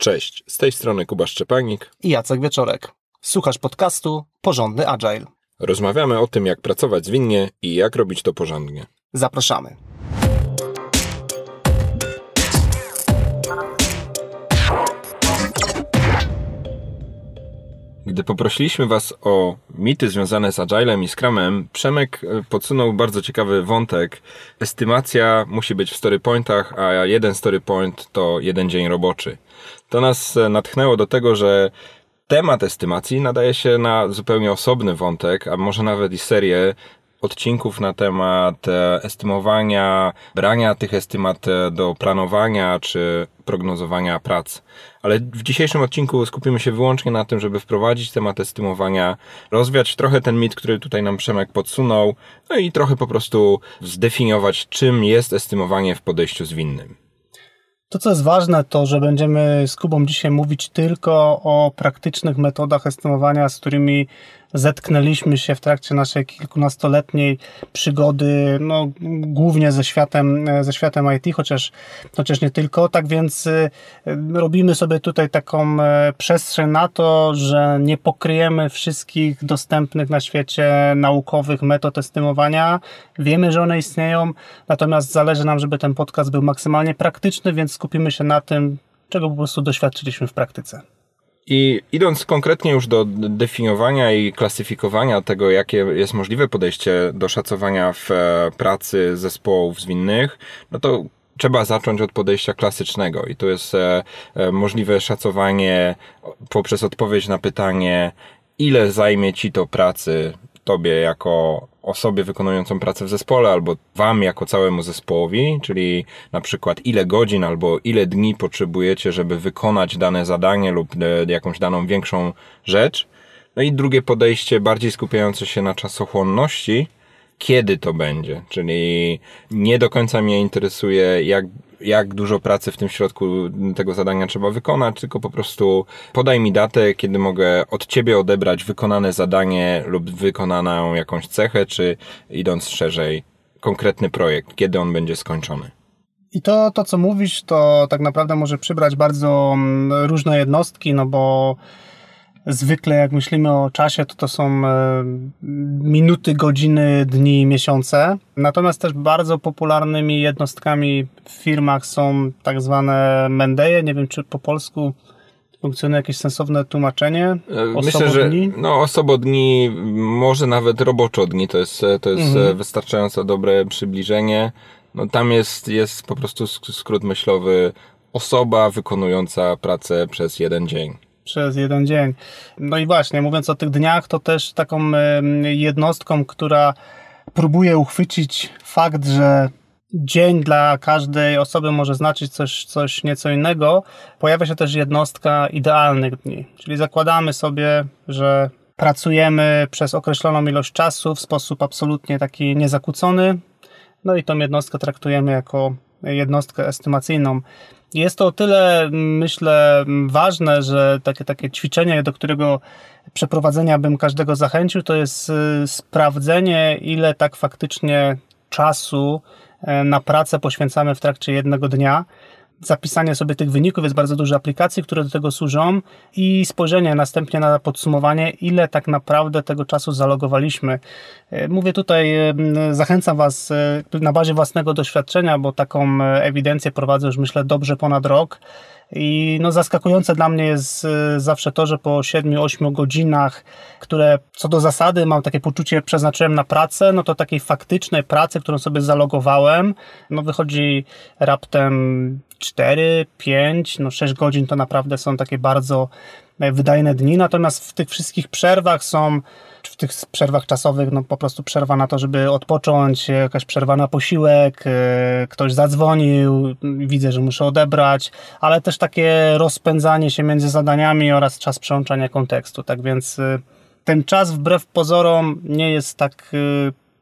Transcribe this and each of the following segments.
Cześć, z tej strony Kuba Szczepanik i Jacek Wieczorek. Słuchasz podcastu Porządny Agile. Rozmawiamy o tym, jak pracować zwinnie i jak robić to porządnie. Zapraszamy. Gdy poprosiliśmy Was o mity związane z Agilem i Scrumem, Przemek e, podsunął bardzo ciekawy wątek. Estymacja musi być w storypointach, a jeden storypoint to jeden dzień roboczy. To nas e, natchnęło do tego, że temat estymacji nadaje się na zupełnie osobny wątek, a może nawet i serię odcinków na temat e, estymowania, brania tych estymat e, do planowania czy prognozowania prac. Ale w dzisiejszym odcinku skupimy się wyłącznie na tym, żeby wprowadzić temat estymowania, rozwiać trochę ten mit, który tutaj nam Przemek podsunął, no i trochę po prostu zdefiniować, czym jest estymowanie w podejściu zwinnym. To, co jest ważne, to, że będziemy z Kubą dzisiaj mówić tylko o praktycznych metodach estymowania, z którymi zetknęliśmy się w trakcie naszej kilkunastoletniej przygody, no, głównie ze światem, ze światem IT, chociaż, chociaż nie tylko. Tak więc y, robimy sobie tutaj taką e, przestrzeń na to, że nie pokryjemy wszystkich dostępnych na świecie naukowych metod estymowania. Wiemy, że one istnieją, natomiast zależy nam, żeby ten podcast był maksymalnie praktyczny, więc skupimy się na tym, czego po prostu doświadczyliśmy w praktyce. I idąc konkretnie już do definiowania i klasyfikowania tego, jakie jest możliwe podejście do szacowania w e, pracy zespołów zwinnych, no to trzeba zacząć od podejścia klasycznego. I to jest e, e, możliwe szacowanie poprzez odpowiedź na pytanie, ile zajmie ci to pracy tobie jako osobie wykonującą pracę w zespole, albo wam jako całemu zespołowi, czyli na przykład ile godzin albo ile dni potrzebujecie, żeby wykonać dane zadanie lub e, jakąś daną większą rzecz. No i drugie podejście, bardziej skupiające się na czasochłonności, kiedy to będzie, czyli nie do końca mnie interesuje, jak jak dużo pracy w tym środku tego zadania trzeba wykonać, tylko po prostu podaj mi datę, kiedy mogę od ciebie odebrać wykonane zadanie lub wykonaną jakąś cechę, czy idąc szerzej, konkretny projekt, kiedy on będzie skończony. I to, to co mówisz, to tak naprawdę może przybrać bardzo mm, różne jednostki, no bo zwykle jak myślimy o czasie, to to są e, minuty, godziny, dni, miesiące. Natomiast też bardzo popularnymi jednostkami w firmach są tak zwane mendeje. Nie wiem, czy po polsku funkcjonuje jakieś sensowne tłumaczenie? E, myślę, że no, osobodni, może nawet roboczodni to jest, to jest mhm. wystarczająco dobre przybliżenie. No, tam jest, jest po prostu skrót myślowy osoba wykonująca pracę przez jeden dzień przez jeden dzień. No i właśnie, mówiąc o tych dniach, to też taką jednostką, która próbuje uchwycić fakt, że dzień dla każdej osoby może znaczyć coś, coś nieco innego, pojawia się też jednostka idealnych dni. Czyli zakładamy sobie, że pracujemy przez określoną ilość czasu w sposób absolutnie taki niezakłócony, no i tą jednostkę traktujemy jako jednostkę estymacyjną. Jest to o tyle, myślę, ważne, że takie, takie ćwiczenie, do którego przeprowadzenia bym każdego zachęcił, to jest y, sprawdzenie, ile tak faktycznie czasu e, na pracę poświęcamy w trakcie jednego dnia zapisanie sobie tych wyników, jest bardzo dużo aplikacji, które do tego służą i spojrzenie następnie na podsumowanie, ile tak naprawdę tego czasu zalogowaliśmy. E, mówię tutaj, zachęcam Was e, na bazie własnego doświadczenia, bo taką e, ewidencję prowadzę już myślę dobrze ponad rok. I no zaskakujące dla mnie jest zawsze to, że po 7-8 godzinach, które co do zasady mam takie poczucie przeznaczyłem na pracę, no to takiej faktycznej pracy, którą sobie zalogowałem, no wychodzi raptem 4, 5, no 6 godzin to naprawdę są takie bardzo e, wydajne dni, natomiast w tych wszystkich przerwach są w tych przerwach czasowych, no po prostu przerwa na to, żeby odpocząć, jakaś przerwa na posiłek, e, ktoś zadzwonił, widzę, że muszę odebrać, ale też takie rozpędzanie się między zadaniami oraz czas przełączania kontekstu. Tak więc e, ten czas wbrew pozorom nie jest tak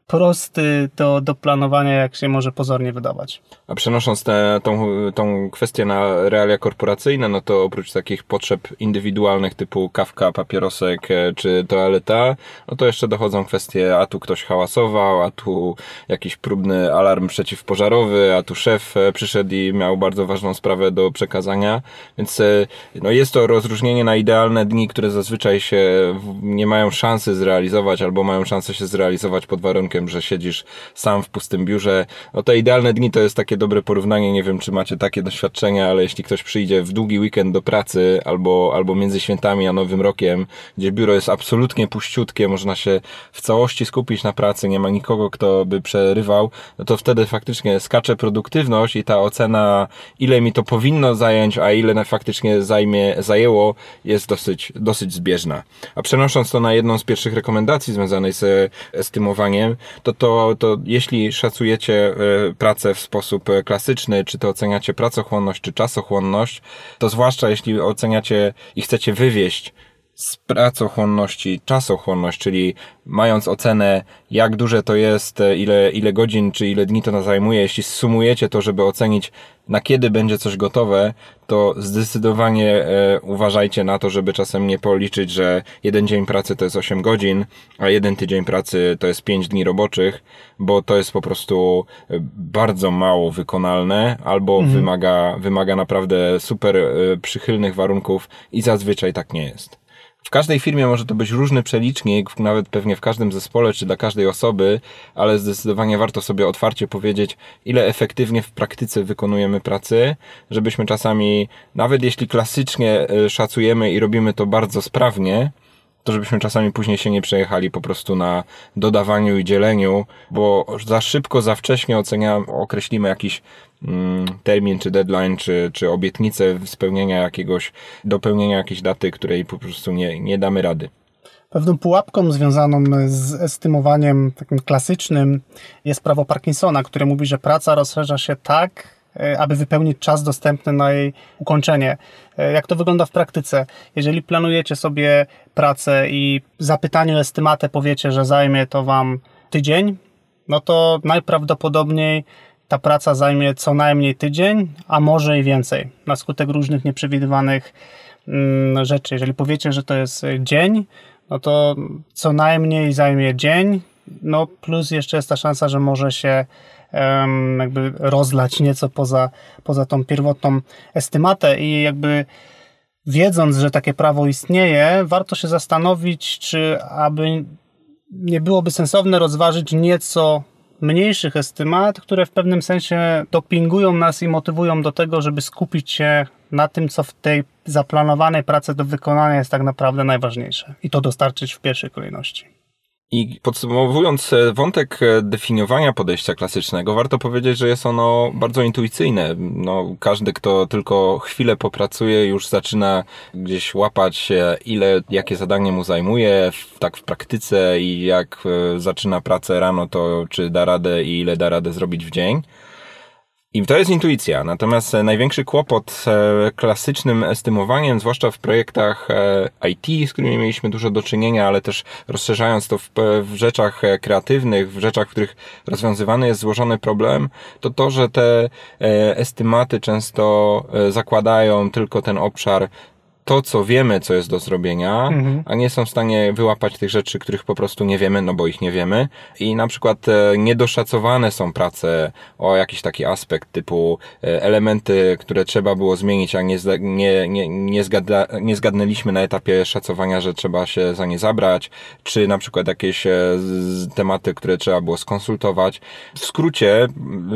prosty do, do planowania, jak się może pozornie wydawać. A przenosząc tę tą, tą kwestię na realia korporacyjne, no to oprócz takich potrzeb indywidualnych typu kawka, papierosek e, czy toaleta, no to jeszcze dochodzą kwestie, a tu ktoś hałasował, a tu jakiś próbny alarm przeciwpożarowy, a tu szef e, przyszedł i miał bardzo ważną sprawę do przekazania, więc e, no jest to rozróżnienie na idealne dni, które zazwyczaj się nie mają szansy zrealizować albo mają szansę się zrealizować pod warunkiem, że siedzisz sam w pustym biurze. No te idealne dni to jest takie dobre porównanie, nie wiem czy macie takie doświadczenia, ale jeśli ktoś przyjdzie w długi weekend do pracy albo, albo między świętami a Nowym Rokiem, gdzie biuro jest absolutnie puściutkie, można się w całości skupić na pracy, nie ma nikogo, kto by przerywał, no to wtedy faktycznie skacze produktywność i ta ocena, ile mi to powinno zająć, a ile faktycznie zajmie, zajęło, jest dosyć, dosyć zbieżna. A przenosząc to na jedną z pierwszych rekomendacji związanej z estymowaniem, to, to, to jeśli szacujecie e, pracę w sposób e, klasyczny, czy to oceniacie pracochłonność, czy czasochłonność, to zwłaszcza jeśli oceniacie i chcecie wywieść z pracochłonności czasochłonność, czyli mając ocenę, jak duże to jest, e, ile, ile godzin czy ile dni to nas zajmuje, jeśli sumujecie to, żeby ocenić, na kiedy będzie coś gotowe, to zdecydowanie e, uważajcie na to, żeby czasem nie policzyć, że jeden dzień pracy to jest 8 godzin, a jeden tydzień pracy to jest 5 dni roboczych, bo to jest po prostu e, bardzo mało wykonalne, albo mhm. wymaga, wymaga naprawdę super e, przychylnych warunków i zazwyczaj tak nie jest. W każdej firmie może to być różny przelicznik, nawet pewnie w każdym zespole czy dla każdej osoby, ale zdecydowanie warto sobie otwarcie powiedzieć, ile efektywnie w praktyce wykonujemy pracy, żebyśmy czasami, nawet jeśli klasycznie y, szacujemy i robimy to bardzo sprawnie, to żebyśmy czasami później się nie przejechali po prostu na dodawaniu i dzieleniu, bo za szybko, za wcześnie oceniamy, określimy jakiś mm, termin, czy deadline, czy, czy obietnicę spełnienia jakiegoś, dopełnienia jakiejś daty, której po prostu nie, nie damy rady. Pewną pułapką związaną z estymowaniem takim klasycznym jest prawo Parkinsona, które mówi, że praca rozszerza się tak, aby wypełnić czas dostępny na jej ukończenie. E, jak to wygląda w praktyce? Jeżeli planujecie sobie pracę i zapytaniu estymatę powiecie, że zajmie to Wam tydzień, no to najprawdopodobniej ta praca zajmie co najmniej tydzień, a może i więcej, na skutek różnych nieprzewidywanych mm, rzeczy. Jeżeli powiecie, że to jest dzień, no to co najmniej zajmie dzień, no plus jeszcze jest ta szansa, że może się jakby rozlać nieco poza, poza tą pierwotną estymatę i jakby wiedząc, że takie prawo istnieje, warto się zastanowić, czy aby nie byłoby sensowne rozważyć nieco mniejszych estymat, które w pewnym sensie dopingują nas i motywują do tego, żeby skupić się na tym, co w tej zaplanowanej pracy do wykonania jest tak naprawdę najważniejsze i to dostarczyć w pierwszej kolejności. I podsumowując e, wątek e, definiowania podejścia klasycznego, warto powiedzieć, że jest ono bardzo intuicyjne. No, każdy, kto tylko chwilę popracuje, już zaczyna gdzieś łapać, ile, jakie zadanie mu zajmuje, tak w praktyce i jak e, zaczyna pracę rano, to czy da radę i ile da radę zrobić w dzień. I to jest intuicja. Natomiast e, największy kłopot z e, klasycznym estymowaniem, zwłaszcza w projektach e, IT, z którymi mieliśmy dużo do czynienia, ale też rozszerzając to w, w rzeczach kreatywnych, w rzeczach, w których rozwiązywany jest złożony problem, to to, że te estymaty często zakładają tylko ten obszar to, co wiemy, co jest do zrobienia, mhm. a nie są w stanie wyłapać tych rzeczy, których po prostu nie wiemy, no bo ich nie wiemy. I na przykład e, niedoszacowane są prace o jakiś taki aspekt typu e, elementy, które trzeba było zmienić, a nie, nie, nie, nie, nie zgadnęliśmy na etapie szacowania, że trzeba się za nie zabrać, czy na przykład jakieś e, tematy, które trzeba było skonsultować. W skrócie,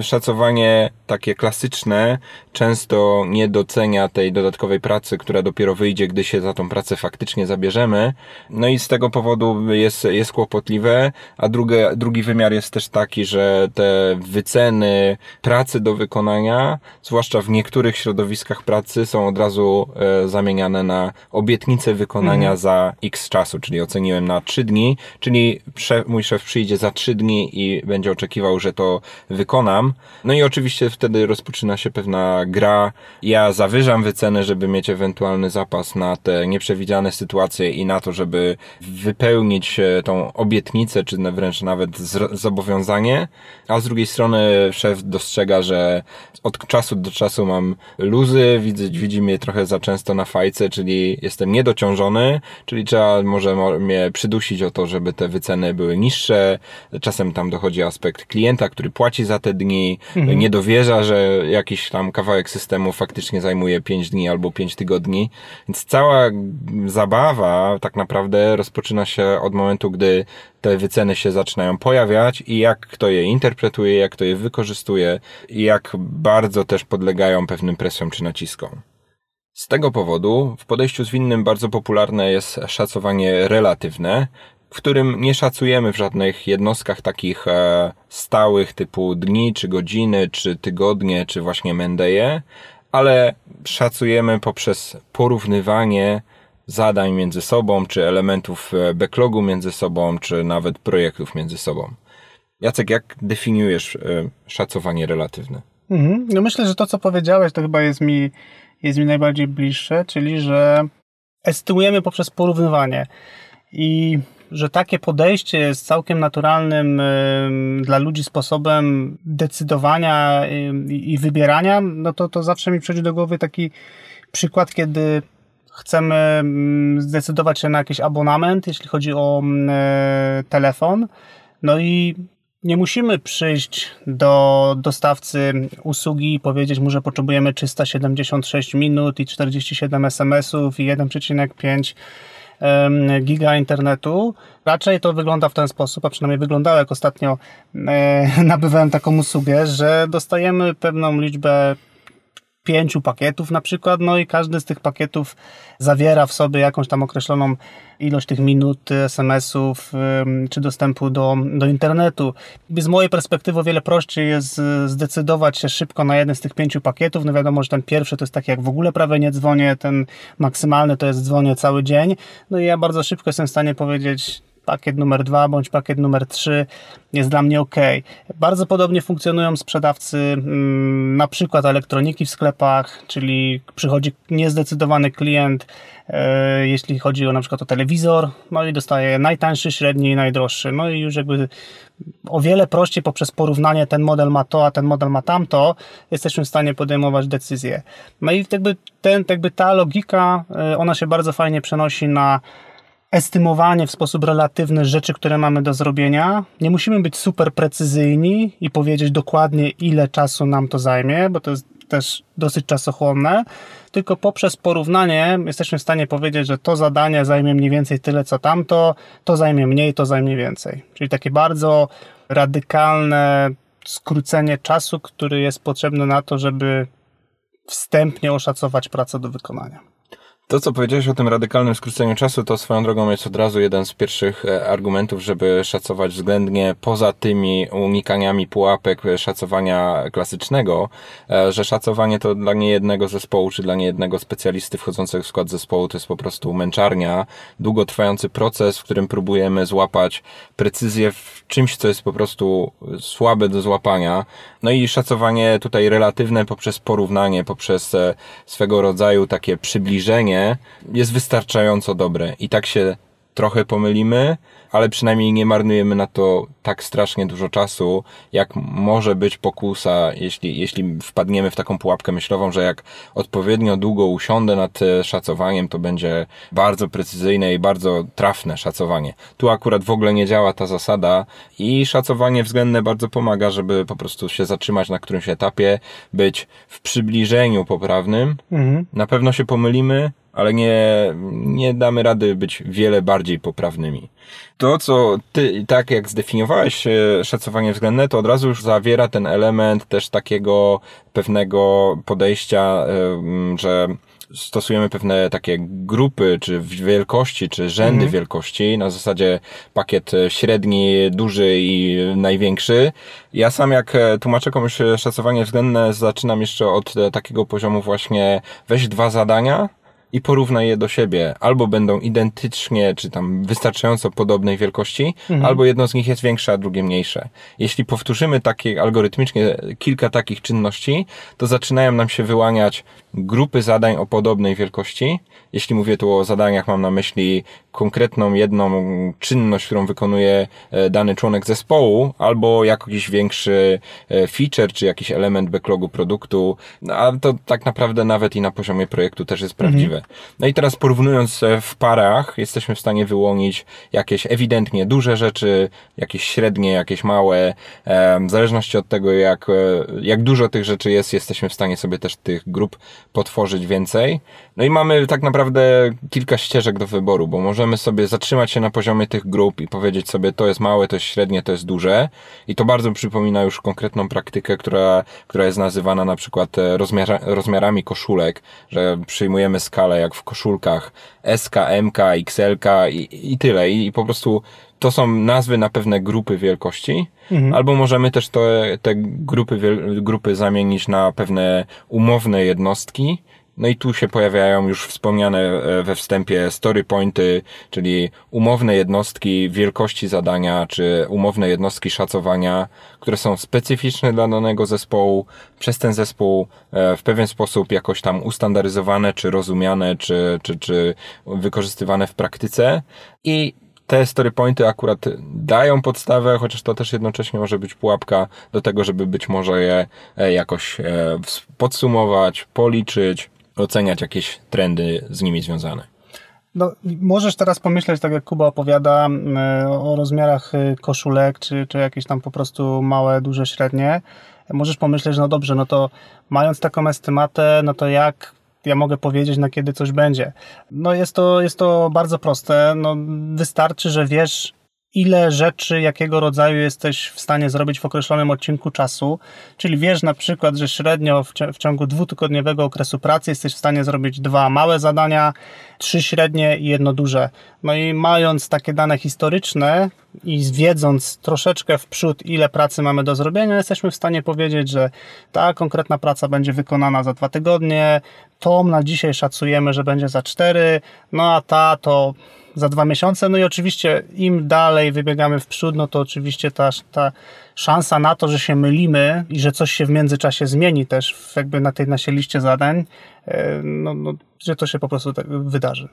szacowanie takie klasyczne często nie docenia tej dodatkowej pracy, która dopiero wyjdzie, gdy się za tą pracę faktycznie zabierzemy. No i z tego powodu jest, jest kłopotliwe, a drugi, drugi wymiar jest też taki, że te wyceny pracy do wykonania, zwłaszcza w niektórych środowiskach pracy, są od razu e, zamieniane na obietnicę wykonania mhm. za x czasu, czyli oceniłem na 3 dni, czyli szef, mój szef przyjdzie za 3 dni i będzie oczekiwał, że to wykonam. No i oczywiście wtedy rozpoczyna się pewna gra. Ja zawyżam wycenę, żeby mieć ewentualny zapłat zapas na te nieprzewidziane sytuacje i na to, żeby wypełnić e, tą obietnicę, czy wręcz nawet zobowiązanie, a z drugiej strony szef dostrzega, że od czasu do czasu mam luzy, widzi, widzi mnie trochę za często na fajce, czyli jestem niedociążony, czyli trzeba może mnie przydusić o to, żeby te wyceny były niższe. Czasem tam dochodzi aspekt klienta, który płaci za te dni, mhm. nie dowierza, że jakiś tam kawałek systemu faktycznie zajmuje 5 dni albo 5 tygodni. Więc cała zabawa tak naprawdę rozpoczyna się od momentu, gdy te wyceny się zaczynają pojawiać i jak kto je interpretuje, jak kto je wykorzystuje i jak bardzo też podlegają pewnym presjom czy naciskom. Z tego powodu w podejściu zwinnym bardzo popularne jest szacowanie relatywne, w którym nie szacujemy w żadnych jednostkach takich e, stałych typu dni, czy godziny, czy tygodnie, czy właśnie mendeje, ale szacujemy poprzez porównywanie zadań między sobą, czy elementów e, backlogu między sobą, czy nawet projektów między sobą. Jacek, jak definiujesz e, szacowanie relatywne? Mhm. No myślę, że to, co powiedziałeś, to chyba jest mi, jest mi najbardziej bliższe, czyli że estymujemy poprzez porównywanie. I że takie podejście jest całkiem naturalnym dla ludzi sposobem decydowania i wybierania, no to, to zawsze mi przychodzi do głowy taki przykład, kiedy chcemy mm, zdecydować się na jakiś abonament, jeśli chodzi o mm, e, telefon. No i nie musimy przyjść do dostawcy usługi i powiedzieć mu, że potrzebujemy 376 minut i 47 SMS-ów i 1,5 giga internetu. Raczej to wygląda w ten sposób, a przynajmniej wyglądało jak ostatnio e, nabywałem taką usługę, że dostajemy pewną liczbę pięciu pakietów na przykład, no i każdy z tych pakietów zawiera w sobie jakąś tam określoną ilość tych minut, SMS-ów czy dostępu do, do internetu. Z mojej perspektywy o wiele prościej jest zdecydować się szybko na jeden z tych pięciu pakietów. No wiadomo, że ten pierwszy to jest taki jak w ogóle prawie nie dzwonię, ten maksymalny to jest dzwonię cały dzień. No i ja bardzo szybko jestem w stanie powiedzieć pakiet numer dwa bądź pakiet numer trzy jest dla mnie ok. Bardzo podobnie funkcjonują sprzedawcy mm, na przykład elektroniki w sklepach, czyli przychodzi niezdecydowany klient, e, jeśli chodzi o na przykład o telewizor, no i dostaje najtańszy, średni i najdroższy. No i już jakby o wiele prościej poprzez porównanie ten model ma to, a ten model ma tamto, jesteśmy w stanie podejmować decyzje. No i jakby, ten, jakby ta logika, e, ona się bardzo fajnie przenosi na estymowanie w sposób relatywny rzeczy, które mamy do zrobienia. Nie musimy być super precyzyjni i powiedzieć dokładnie, ile czasu nam to zajmie, bo to jest też dosyć czasochłonne, tylko poprzez porównanie jesteśmy w stanie powiedzieć, że to zadanie zajmie mniej więcej tyle, co tamto, to zajmie mniej, to zajmie więcej. Czyli takie bardzo radykalne skrócenie czasu, który jest potrzebny na to, żeby wstępnie oszacować pracę do wykonania. To, co powiedziałeś o tym radykalnym skróceniu czasu, to swoją drogą jest od razu jeden z pierwszych e, argumentów, żeby szacować względnie poza tymi unikaniami pułapek szacowania klasycznego, e, że szacowanie to dla niejednego zespołu, czy dla niejednego specjalisty wchodzącego w skład zespołu to jest po prostu męczarnia, długotrwający proces, w którym próbujemy złapać precyzję w czymś, co jest po prostu słabe do złapania. No i szacowanie tutaj relatywne poprzez porównanie, poprzez e, swego rodzaju takie przybliżenie jest wystarczająco dobre. I tak się trochę pomylimy, ale przynajmniej nie marnujemy na to tak strasznie dużo czasu, jak może być pokusa, jeśli, jeśli wpadniemy w taką pułapkę myślową, że jak odpowiednio długo usiądę nad e, szacowaniem, to będzie bardzo precyzyjne i bardzo trafne szacowanie. Tu akurat w ogóle nie działa ta zasada i szacowanie względne bardzo pomaga, żeby po prostu się zatrzymać na którymś etapie, być w przybliżeniu poprawnym. Mhm. Na pewno się pomylimy, ale nie, nie damy rady być wiele bardziej poprawnymi. To, co ty, tak jak zdefiniowałeś e, szacowanie względne, to od razu już zawiera ten element też takiego pewnego podejścia, e, że stosujemy pewne takie grupy, czy wielkości, czy rzędy mhm. wielkości, na zasadzie pakiet średni, duży i największy. Ja sam jak e, tłumaczę komuś szacowanie względne, zaczynam jeszcze od takiego poziomu właśnie weź dwa zadania, i porównaj je do siebie. Albo będą identycznie, czy tam wystarczająco podobnej wielkości, mhm. albo jedno z nich jest większe, a drugie mniejsze. Jeśli powtórzymy takie algorytmicznie kilka takich czynności, to zaczynają nam się wyłaniać grupy zadań o podobnej wielkości. Jeśli mówię tu o zadaniach, mam na myśli konkretną jedną czynność, którą wykonuje e, dany członek zespołu, albo jakiś większy e, feature, czy jakiś element backlogu produktu, no, a to tak naprawdę nawet i na poziomie projektu też jest prawdziwe. Mhm. No i teraz porównując w parach, jesteśmy w stanie wyłonić jakieś ewidentnie duże rzeczy, jakieś średnie, jakieś małe, w zależności od tego, jak, e, jak dużo tych rzeczy jest, jesteśmy w stanie sobie też tych grup potworzyć więcej. No i mamy tak naprawdę kilka ścieżek do wyboru, bo możemy sobie zatrzymać się na poziomie tych grup i powiedzieć sobie, to jest małe, to jest średnie, to jest duże. I to bardzo przypomina już konkretną praktykę, która, która jest nazywana na przykład e, rozmiara, rozmiarami koszulek, że przyjmujemy skalę jak w koszulkach SK, MK, XLK i, i tyle. I, I po prostu to są nazwy na pewne grupy wielkości, mhm. albo możemy też te, te grupy, grupy zamienić na pewne umowne jednostki. No i tu się pojawiają już wspomniane e, we wstępie story pointy, czyli umowne jednostki wielkości zadania, czy umowne jednostki szacowania, które są specyficzne dla danego zespołu, przez ten zespół e, w pewien sposób jakoś tam ustandaryzowane, czy rozumiane, czy, czy, czy wykorzystywane w praktyce. I te story pointy akurat dają podstawę, chociaż to też jednocześnie może być pułapka do tego, żeby być może je e, jakoś podsumować, policzyć, oceniać jakieś trendy z nimi związane. No, możesz teraz pomyśleć, tak jak Kuba opowiada, e, o rozmiarach koszulek, czy, czy jakieś tam po prostu małe, duże, średnie. Możesz pomyśleć, no dobrze, no to mając taką estymatę, no to jak ja mogę powiedzieć, na kiedy coś będzie. No jest to, jest to bardzo proste. No, wystarczy, że wiesz, ile rzeczy, jakiego rodzaju jesteś w stanie zrobić w określonym odcinku czasu. Czyli wiesz na przykład, że średnio w ciągu dwutygodniowego okresu pracy jesteś w stanie zrobić dwa małe zadania, trzy średnie i jedno duże. No i mając takie dane historyczne i wiedząc troszeczkę w przód, ile pracy mamy do zrobienia, jesteśmy w stanie powiedzieć, że ta konkretna praca będzie wykonana za dwa tygodnie, tą na dzisiaj szacujemy, że będzie za cztery, no a ta to za dwa miesiące. No i oczywiście im dalej wybiegamy w przód, no to oczywiście ta, ta szansa na to, że się mylimy i że coś się w międzyczasie zmieni też jakby na tej naszej liście zadań, e, no, no, że to się po prostu tak wydarzy.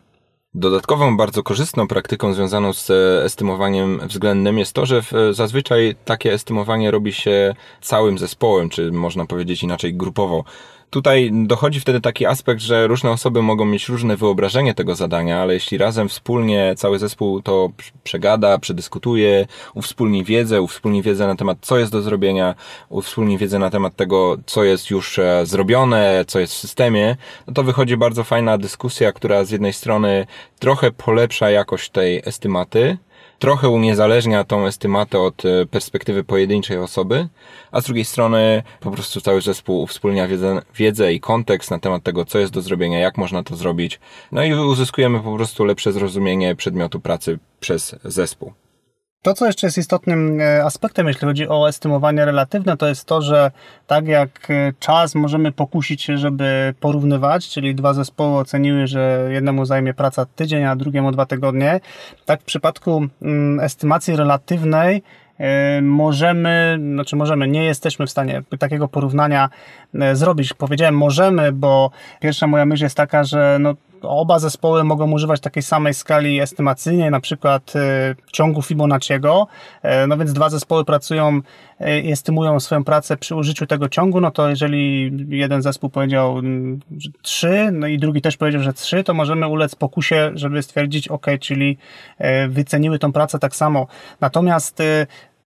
Dodatkową, bardzo korzystną praktyką związaną z e, estymowaniem względnym jest to, że zazwyczaj takie estymowanie robi się całym zespołem, czy można powiedzieć inaczej grupowo. Tutaj dochodzi wtedy taki aspekt, że różne osoby mogą mieć różne wyobrażenie tego zadania, ale jeśli razem wspólnie cały zespół to przegada, przedyskutuje, uwspólni wiedzę, uwspólni wiedzę na temat, co jest do zrobienia, uwspólni wiedzę na temat tego, co jest już e, zrobione, co jest w systemie, no to wychodzi bardzo fajna dyskusja, która z jednej strony trochę polepsza jakość tej estymaty, trochę uniezależnia tą estymatę od e, perspektywy pojedynczej osoby, a z drugiej strony po prostu cały zespół uwspólnia wiedzę, wiedzę i kontekst na temat tego, co jest do zrobienia, jak można to zrobić, no i uzyskujemy po prostu lepsze zrozumienie przedmiotu pracy przez zespół. To, co jeszcze jest istotnym e, aspektem, jeśli chodzi o estymowanie relatywne, to jest to, że tak jak e, czas możemy pokusić się, żeby porównywać, czyli dwa zespoły oceniły, że jednemu zajmie praca tydzień, a drugiemu dwa tygodnie, tak w przypadku mm, estymacji relatywnej e, możemy, znaczy możemy, nie jesteśmy w stanie takiego porównania zrobić. Powiedziałem możemy, bo pierwsza moja myśl jest taka, że no, oba zespoły mogą używać takiej samej skali estymacyjnej, na przykład e, ciągu Fibonacciego. E, no więc dwa zespoły pracują e, i estymują swoją pracę przy użyciu tego ciągu, no to jeżeli jeden zespół powiedział mm, trzy, no i drugi też powiedział, że trzy, to możemy ulec pokusie, żeby stwierdzić, ok, czyli wyceniły tą pracę tak samo. Natomiast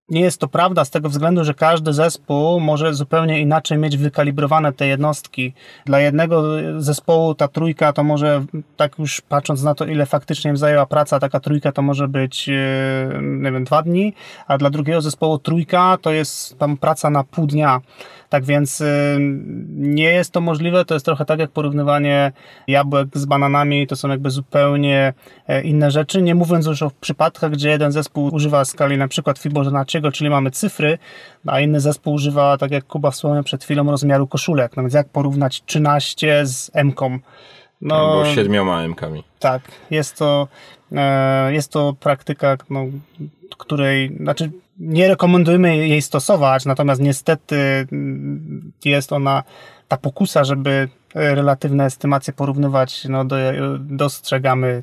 nie jest to prawda z tego względu, że każdy zespół może zupełnie inaczej mieć wykalibrowane te jednostki. Dla jednego zespołu ta trójka to może, tak już patrząc na to, ile faktycznie im zajęła praca, taka trójka to może być, e, nie wiem, dwa dni, a dla drugiego zespołu trójka to jest tam praca na pół dnia. Tak więc y, nie jest to możliwe, to jest trochę tak jak porównywanie jabłek z bananami, to są jakby zupełnie e, inne rzeczy, nie mówiąc już o przypadkach, gdzie jeden zespół używa skali na przykład Fibonacciego, czyli mamy cyfry, a inny zespół używa, tak jak Kuba wspomniał przed chwilą, rozmiaru koszulek. No więc jak porównać 13 z M-ką? No, Albo siedmioma M-kami. Tak, jest to, e, jest to praktyka, no, której, znaczy nie rekomendujemy jej stosować, natomiast niestety jest ona ta pokusa, żeby relatywne estymacje porównywać, no do, dostrzegamy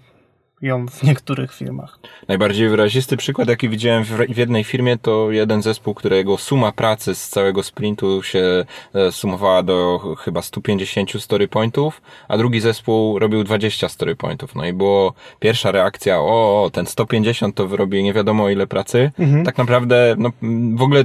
ją w niektórych firmach. Najbardziej wyrazisty przykład, jaki widziałem w, jednej firmie, to jeden zespół, którego suma pracy z całego sprintu się e, sumowała do chyba 150 story pointów, a drugi zespół robił 20 story pointów. No i było pierwsza reakcja, o, ten 150 to wyrobi nie wiadomo ile pracy. Mhm. Tak naprawdę, no, w ogóle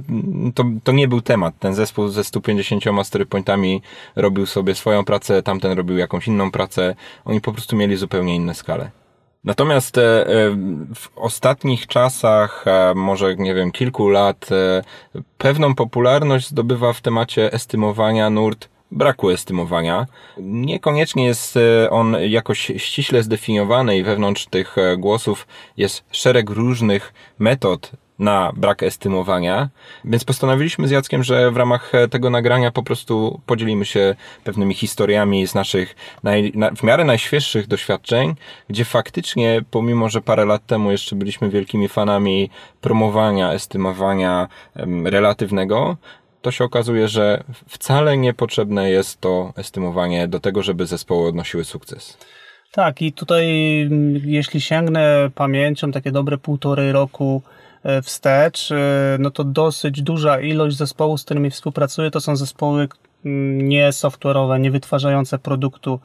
to, to nie był temat. Ten zespół ze 150 story pointami robił sobie swoją pracę, tamten robił jakąś inną pracę. Oni po prostu mieli zupełnie inne skale. Natomiast e, e, w ostatnich czasach, e, może nie wiem, kilku lat, pewną popularność zdobywa w temacie estymowania nurt braku estymowania. Niekoniecznie jest on jakoś ściśle zdefiniowany i wewnątrz tych głosów jest szereg różnych metod na brak estymowania, więc postanowiliśmy z Jackiem, że w ramach tego nagrania po prostu podzielimy się pewnymi historiami z naszych naj, na, w miarę najświeższych doświadczeń, gdzie faktycznie, pomimo że parę lat temu jeszcze byliśmy wielkimi fanami promowania, estymowania em, relatywnego, to się okazuje, że wcale niepotrzebne jest to estymowanie do tego, żeby zespoły odnosiły sukces. Tak, i tutaj, jeśli sięgnę pamięcią takie dobre półtorej roku E, wstecz, e, no to dosyć duża ilość zespołów, z którymi współpracuję, to są zespoły mm, nie software'owe, nie wytwarzające produktu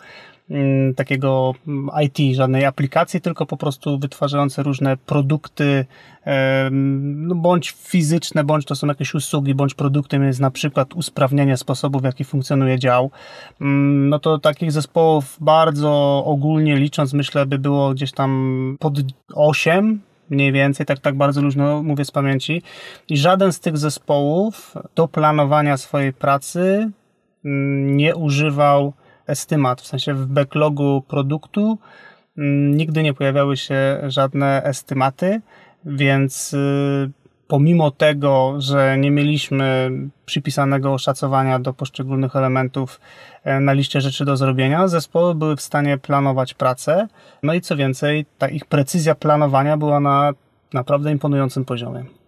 mm, takiego mm, IT, żadnej aplikacji, tylko po prostu wytwarzające różne produkty, e, no bądź fizyczne, bądź to są jakieś usługi, bądź produkty, jest na przykład usprawnienie sposobu, w jaki funkcjonuje dział. No to takich zespołów bardzo ogólnie licząc, myślę, by było gdzieś tam pod 8, mniej więcej, tak, tak bardzo luźno mówię z pamięci. I żaden z tych zespołów do planowania swojej pracy mm, nie używał estymat, w sensie w backlogu produktu mm, nigdy nie pojawiały się żadne estymaty, więc y, pomimo tego, że nie mieliśmy przypisanego oszacowania do poszczególnych elementów e, na liście rzeczy do zrobienia, zespoły były w stanie planować pracę. No i co więcej, ta ich precyzja planowania była na naprawdę imponującym poziomie.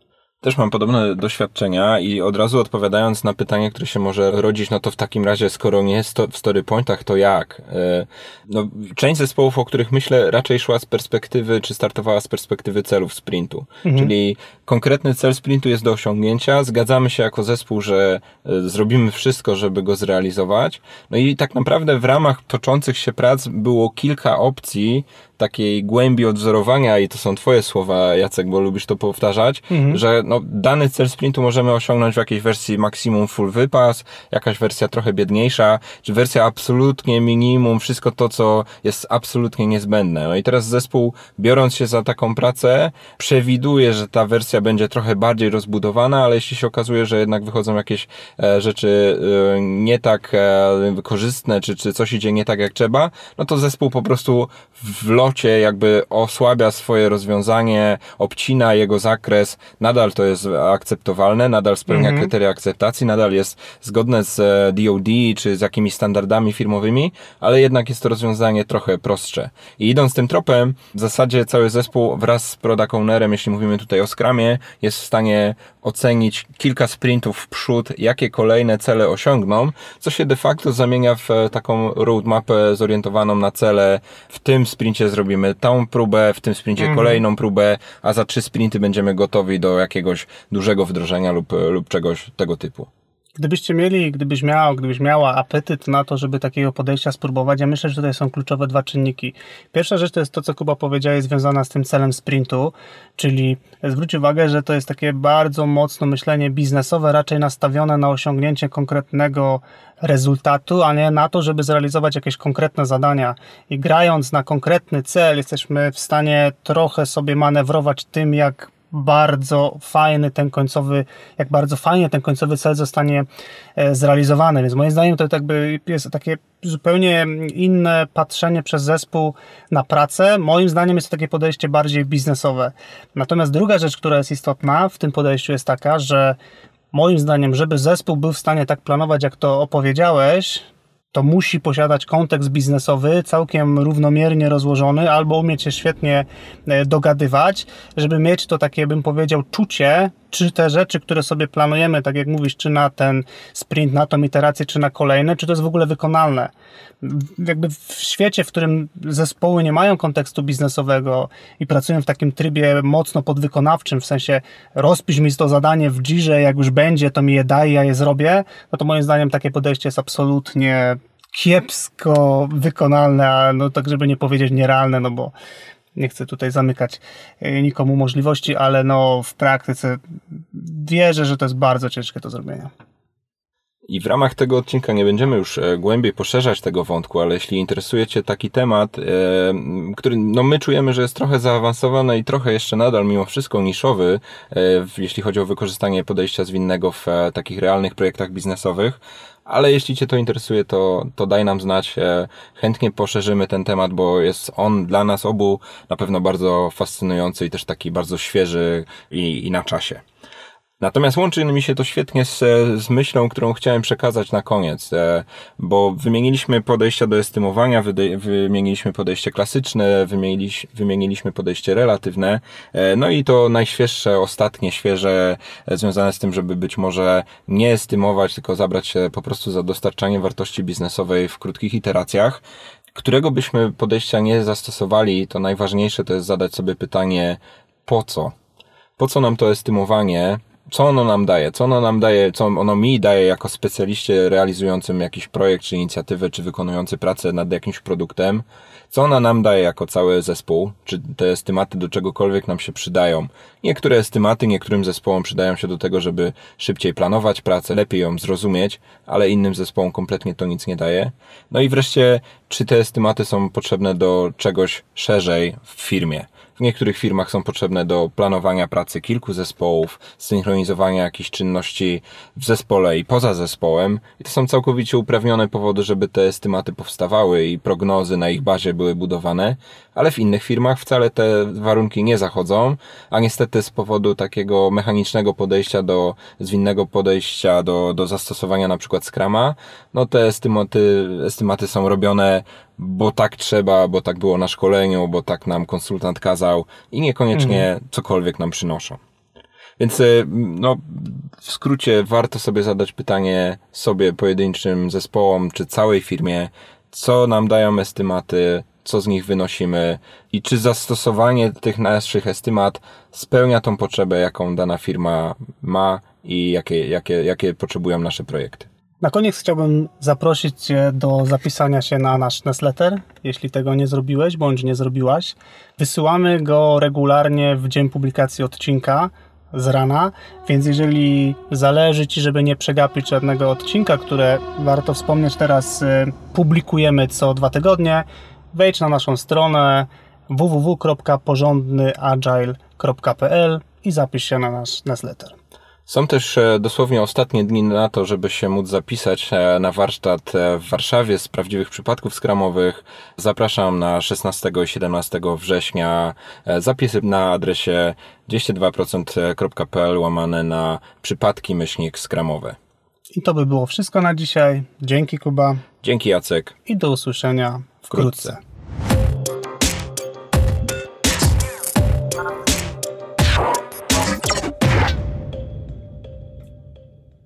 Też mam podobne doświadczenia i od razu odpowiadając na pytanie, które się może rodzić, no to w takim razie, skoro nie jest to w story pointach, to jak? E, no, część zespołów, o których myślę, raczej szła z perspektywy, czy startowała z perspektywy celów sprintu. Mhm. Czyli konkretny cel sprintu jest do osiągnięcia, zgadzamy się jako zespół, że e, zrobimy wszystko, żeby go zrealizować. No i tak naprawdę w ramach toczących się prac było kilka opcji, takiej głębi odwzorowania, i to są twoje słowa, Jacek, bo lubisz to powtarzać, mhm. że no, dany cel sprintu możemy osiągnąć w jakiejś wersji maksimum full wypas, jakaś wersja trochę biedniejsza, czy wersja absolutnie minimum, wszystko to, co jest absolutnie niezbędne. No i teraz zespół, biorąc się za taką pracę, przewiduje, że ta wersja będzie trochę bardziej rozbudowana, ale jeśli się okazuje, że jednak wychodzą jakieś e, rzeczy e, nie tak e, korzystne, czy, czy coś idzie nie tak jak trzeba, no to zespół po prostu wloży locie jakby osłabia swoje rozwiązanie, obcina jego zakres, nadal to jest akceptowalne, nadal spełnia mhm. kryteria akceptacji, nadal jest zgodne z DOD e, czy z jakimiś standardami firmowymi, ale jednak jest to rozwiązanie trochę prostsze. I idąc tym tropem, w zasadzie cały zespół wraz z product ownerem, jeśli mówimy tutaj o Scrumie, jest w stanie ocenić kilka sprintów w przód, jakie kolejne cele osiągną, co się de facto zamienia w e, taką roadmapę zorientowaną na cele. W tym sprincie zrobimy tą próbę, w tym sprincie mhm. kolejną próbę, a za trzy sprinty będziemy gotowi do jakiegoś dużego wdrożenia lub, lub czegoś tego typu. Gdybyście mieli, gdybyś miał, gdybyś miała apetyt na to, żeby takiego podejścia spróbować, ja myślę, że tutaj są kluczowe dwa czynniki. Pierwsza rzecz to jest to, co Kuba powiedział, związana z tym celem sprintu, czyli zwróć uwagę, że to jest takie bardzo mocno myślenie biznesowe, raczej nastawione na osiągnięcie konkretnego rezultatu, a nie na to, żeby zrealizować jakieś konkretne zadania. I grając na konkretny cel, jesteśmy w stanie trochę sobie manewrować tym, jak bardzo fajny ten końcowy, jak bardzo fajnie ten końcowy cel zostanie e, zrealizowany. Więc moim zdaniem to jakby jest takie zupełnie inne patrzenie przez zespół na pracę. Moim zdaniem jest to takie podejście bardziej biznesowe. Natomiast druga rzecz, która jest istotna w tym podejściu jest taka, że moim zdaniem, żeby zespół był w stanie tak planować, jak to opowiedziałeś, to musi posiadać kontekst biznesowy całkiem równomiernie rozłożony, albo umieć się świetnie e, dogadywać, żeby mieć to takie, bym powiedział, czucie czy te rzeczy, które sobie planujemy, tak jak mówisz, czy na ten sprint, na tą iterację, czy na kolejne, czy to jest w ogóle wykonalne. Jakby w świecie, w którym zespoły nie mają kontekstu biznesowego i pracują w takim trybie mocno podwykonawczym, w sensie rozpisz mi to zadanie w Jirze, jak już będzie, to mi je daj, ja je zrobię, no to moim zdaniem takie podejście jest absolutnie kiepsko wykonalne, a no tak żeby nie powiedzieć nierealne, no bo nie chcę tutaj zamykać e, nikomu możliwości, ale no w praktyce wierzę, że to jest bardzo ciężkie do zrobienia. I w ramach tego odcinka nie będziemy już e, głębiej poszerzać tego wątku, ale jeśli interesuje Cię taki temat, e, który no my czujemy, że jest trochę zaawansowany i trochę jeszcze nadal mimo wszystko niszowy, jeśli chodzi o wykorzystanie podejścia zwinnego w takich realnych projektach biznesowych, ale jeśli Cię to interesuje, to, to daj nam znać. E, chętnie poszerzymy ten temat, bo jest on dla nas obu na pewno bardzo fascynujący i też taki bardzo świeży i, i na czasie. Natomiast łączy mi się to świetnie z, z myślą, którą chciałem przekazać na koniec, e, bo wymieniliśmy podejścia do estymowania, wymieniliśmy podejście klasyczne, wymieniliśmy, wymieniliśmy podejście relatywne, e, no i to najświeższe, ostatnie, świeże, e, związane z tym, żeby być może nie estymować, tylko zabrać się po prostu za dostarczanie wartości biznesowej w krótkich iteracjach. Którego byśmy podejścia nie zastosowali, to najważniejsze to jest zadać sobie pytanie, po co? Po co nam to estymowanie? Co ono nam daje, co ono nam daje, co ono mi daje jako specjaliście realizującym jakiś projekt, czy inicjatywę, czy wykonujący pracę nad jakimś produktem, co ona nam daje jako cały zespół, czy te estymaty do czegokolwiek nam się przydają. Niektóre estymaty niektórym zespołom przydają się do tego, żeby szybciej planować pracę, lepiej ją zrozumieć, ale innym zespołom kompletnie to nic nie daje. No i wreszcie, czy te estymaty są potrzebne do czegoś szerzej w firmie w niektórych firmach są potrzebne do planowania pracy kilku zespołów, synchronizowania jakichś czynności w zespole i poza zespołem. I to są całkowicie uprawnione powody, żeby te estymaty powstawały i prognozy na ich bazie były budowane, ale w innych firmach wcale te warunki nie zachodzą, a niestety z powodu takiego mechanicznego podejścia do, zwinnego podejścia do, do zastosowania na przykład Scrama, no te estymaty, estymaty są robione bo tak trzeba, bo tak było na szkoleniu, bo tak nam konsultant kazał i niekoniecznie mhm. cokolwiek nam przynoszą. Więc y, no, w skrócie warto sobie zadać pytanie sobie, pojedynczym zespołom, czy całej firmie, co nam dają estymaty, co z nich wynosimy i czy zastosowanie tych naszych estymat spełnia tą potrzebę, jaką dana firma ma i jakie, jakie, jakie potrzebują nasze projekty. Na koniec chciałbym zaprosić Cię do zapisania się na nasz newsletter, jeśli tego nie zrobiłeś bądź nie zrobiłaś. Wysyłamy go regularnie w dzień publikacji odcinka z rana, więc jeżeli zależy Ci, żeby nie przegapić żadnego odcinka, które warto wspomnieć teraz, y, publikujemy co dwa tygodnie, wejdź na naszą stronę www.porządnyagile.pl i zapisz się na nasz newsletter. Są też e, dosłownie ostatnie dni na to, żeby się móc zapisać e, na warsztat e, w Warszawie z prawdziwych przypadków skramowych. Zapraszam na 16 i 17 września. Zapisy na adresie 202%.pl łamane na przypadki myślnik skramowe. I to by było wszystko na dzisiaj. Dzięki Kuba. Dzięki Jacek. I do usłyszenia wkrótce. wkrótce.